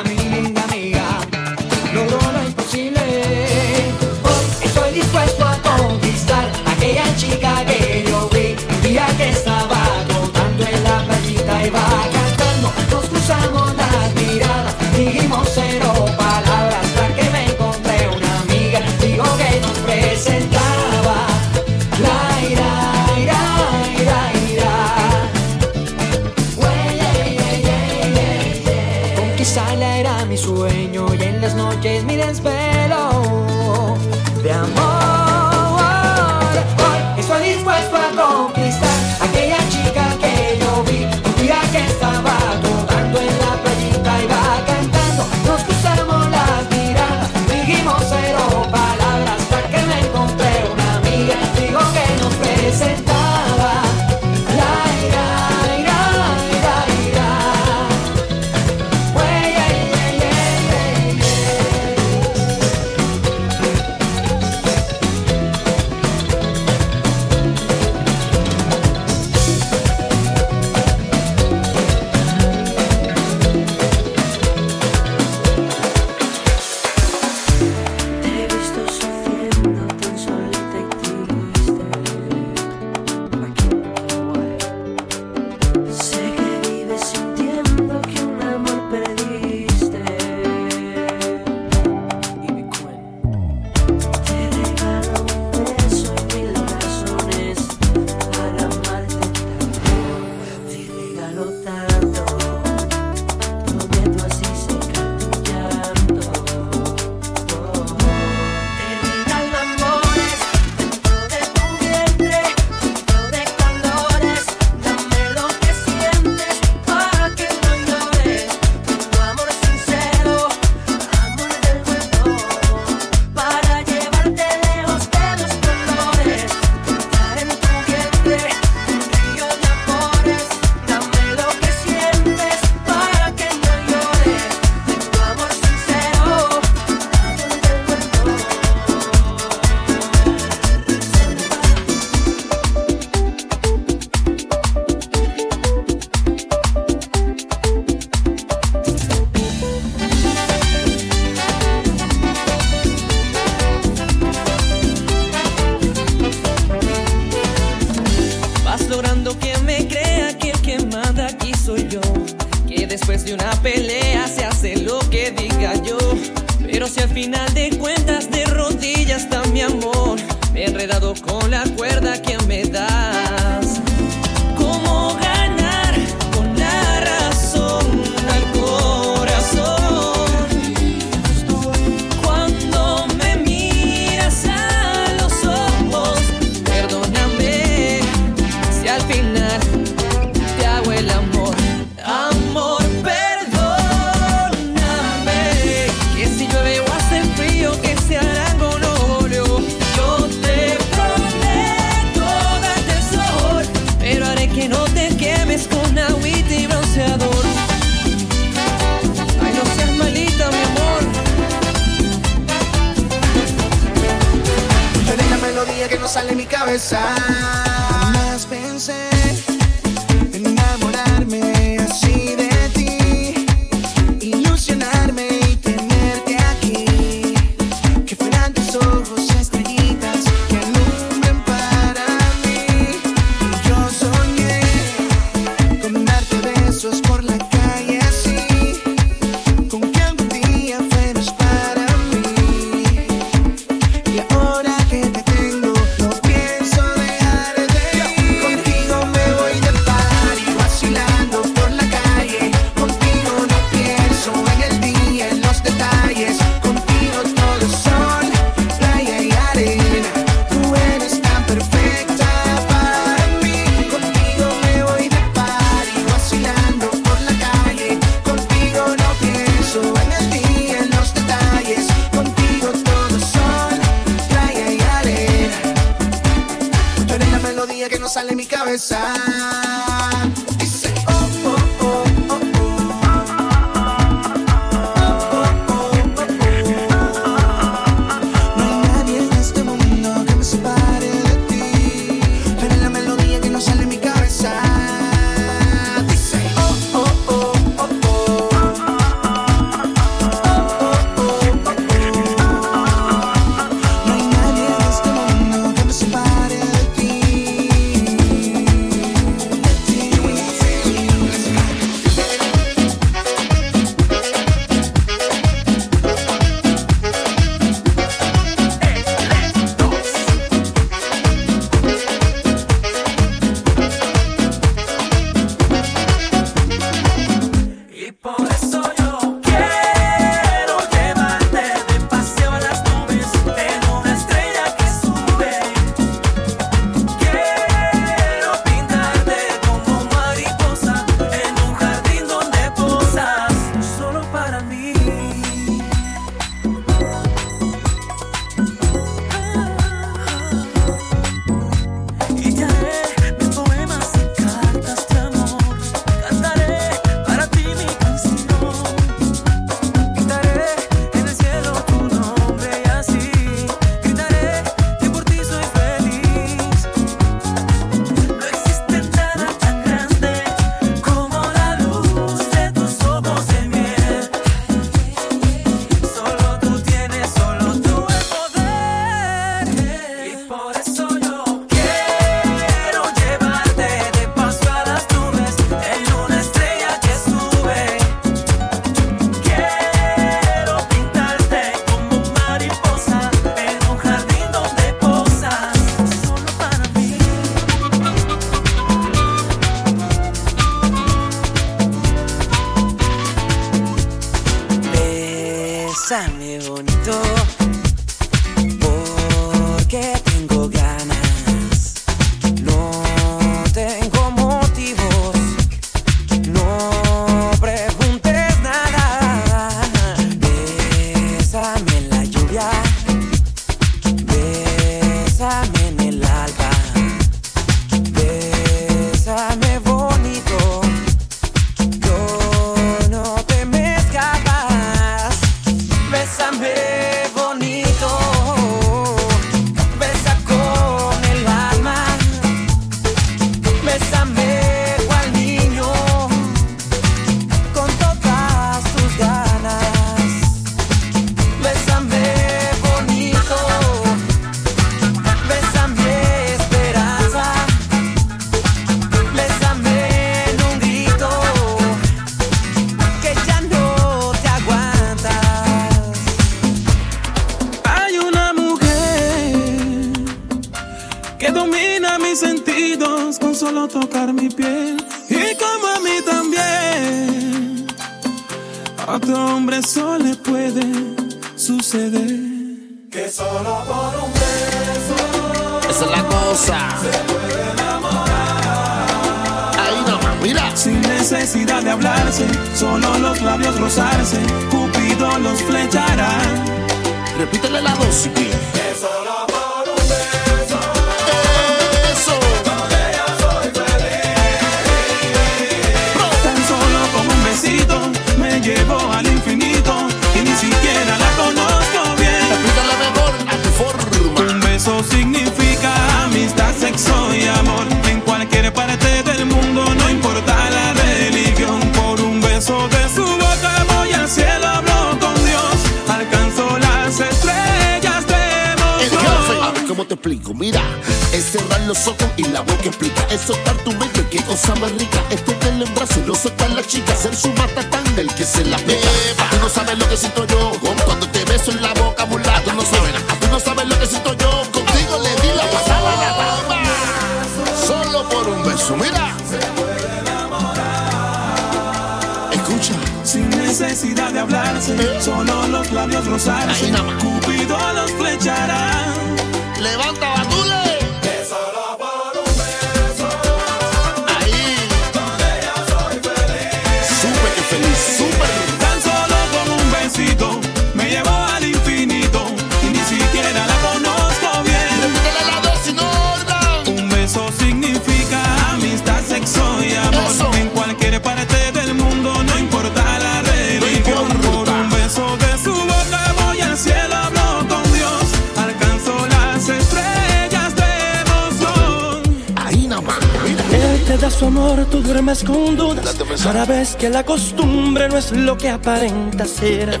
su amor, tú duermes con dudas. Ahora ves que la costumbre no es lo que aparenta ser.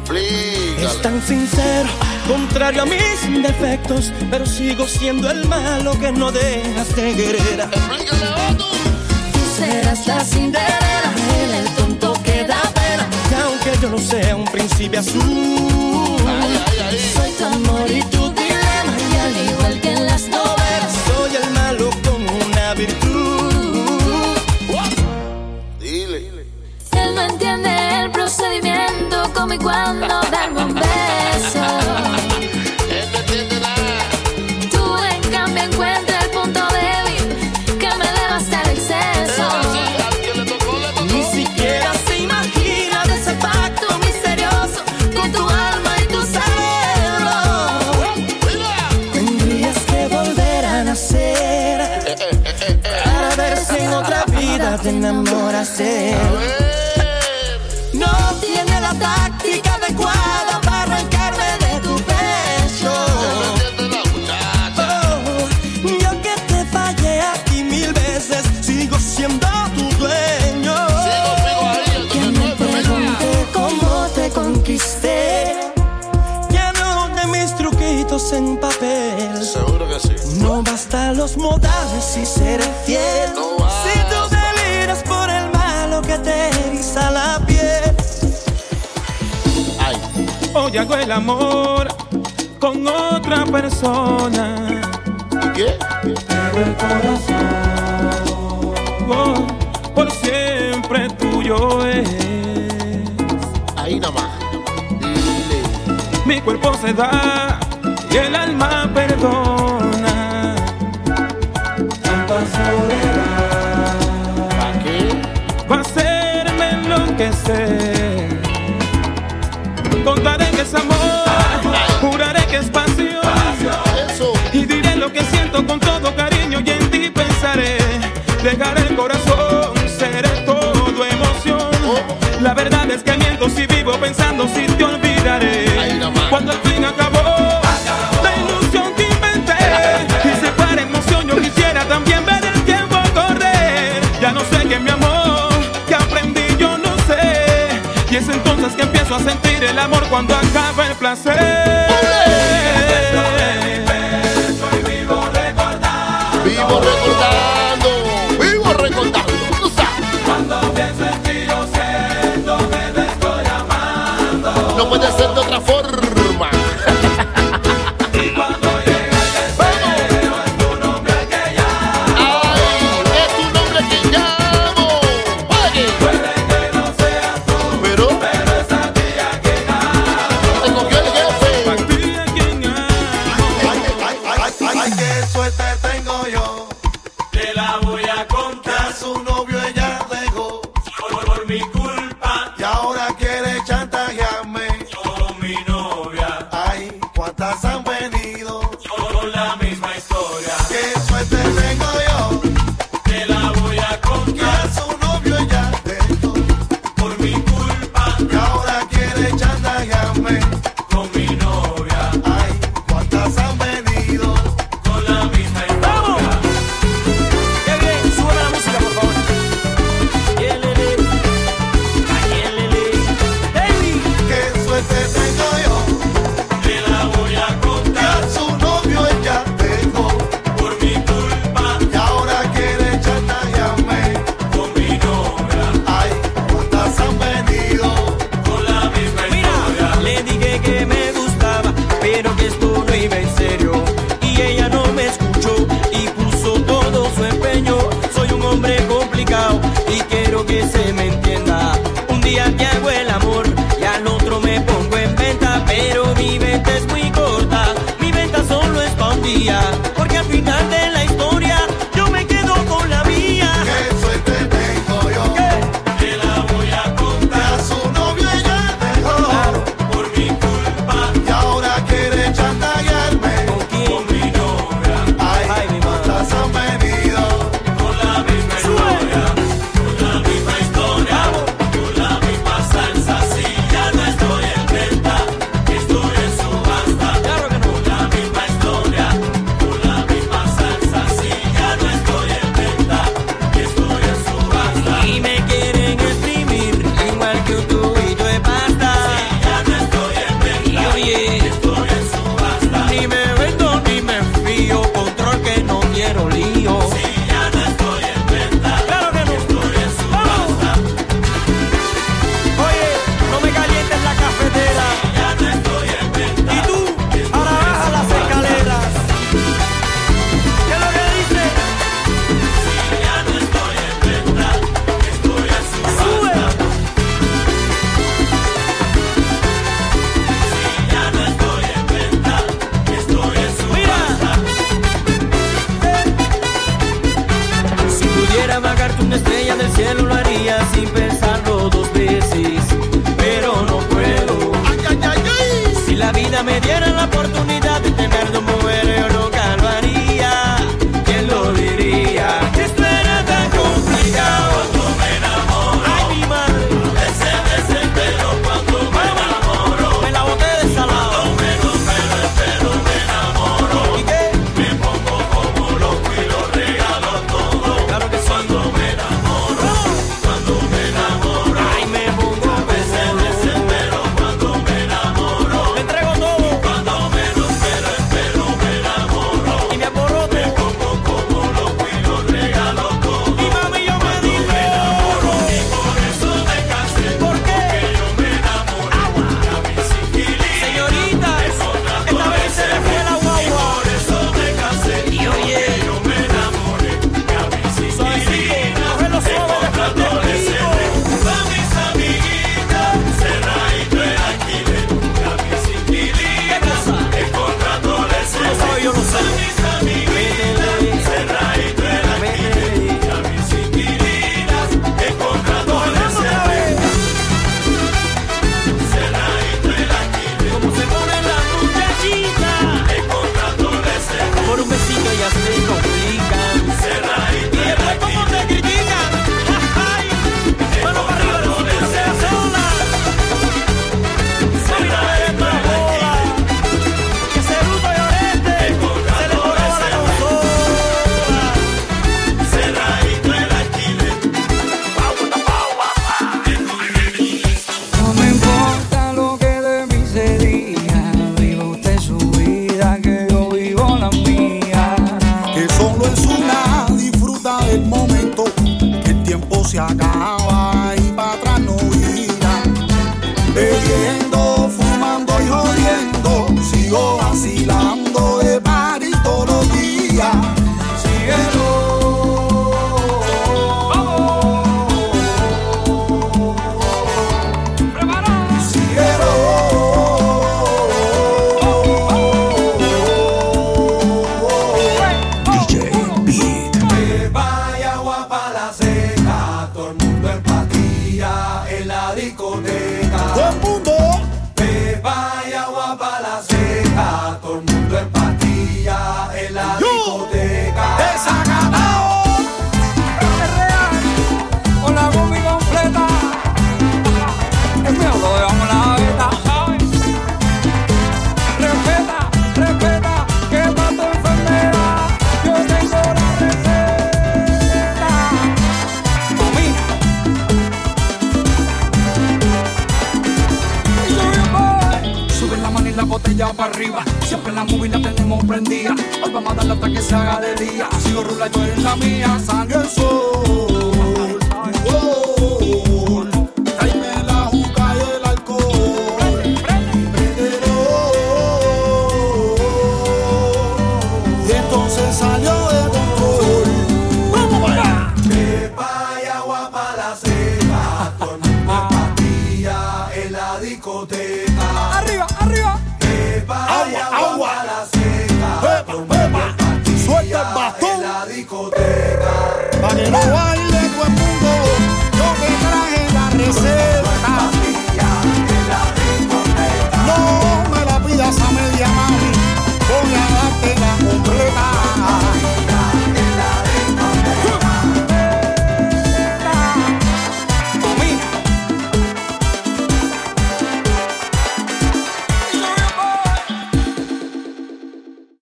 Es tan sincero, contrario a mis defectos, pero sigo siendo el malo que no dejas de querer. Tú serás la Cinderela, el tonto que da pena. Y aunque yo no sea un príncipe azul, Soy tu amor y tu y cuando darme un beso. Tú en cambio encuentras el punto débil que me devasta el exceso. Ni siquiera se imagina de ese pacto misterioso con tu alma y tu cerebro. Tendrías que volver a nacer para ver si en otra vida te enamoras Hoy hago el amor con otra persona. ¿Qué? Pero el corazón oh, por siempre tuyo es. Ahí nomás. Mi cuerpo se da y el alma perdona. Tanta soledad El corazón, seré todo emoción. La verdad es que miento si vivo pensando si te olvidaré. Cuando al fin acabó la ilusión que inventé. Y se para emoción, yo quisiera también ver el tiempo correr. Ya no sé qué mi amor, que aprendí yo no sé. Y es entonces que empiezo a sentir el amor cuando acaba el placer.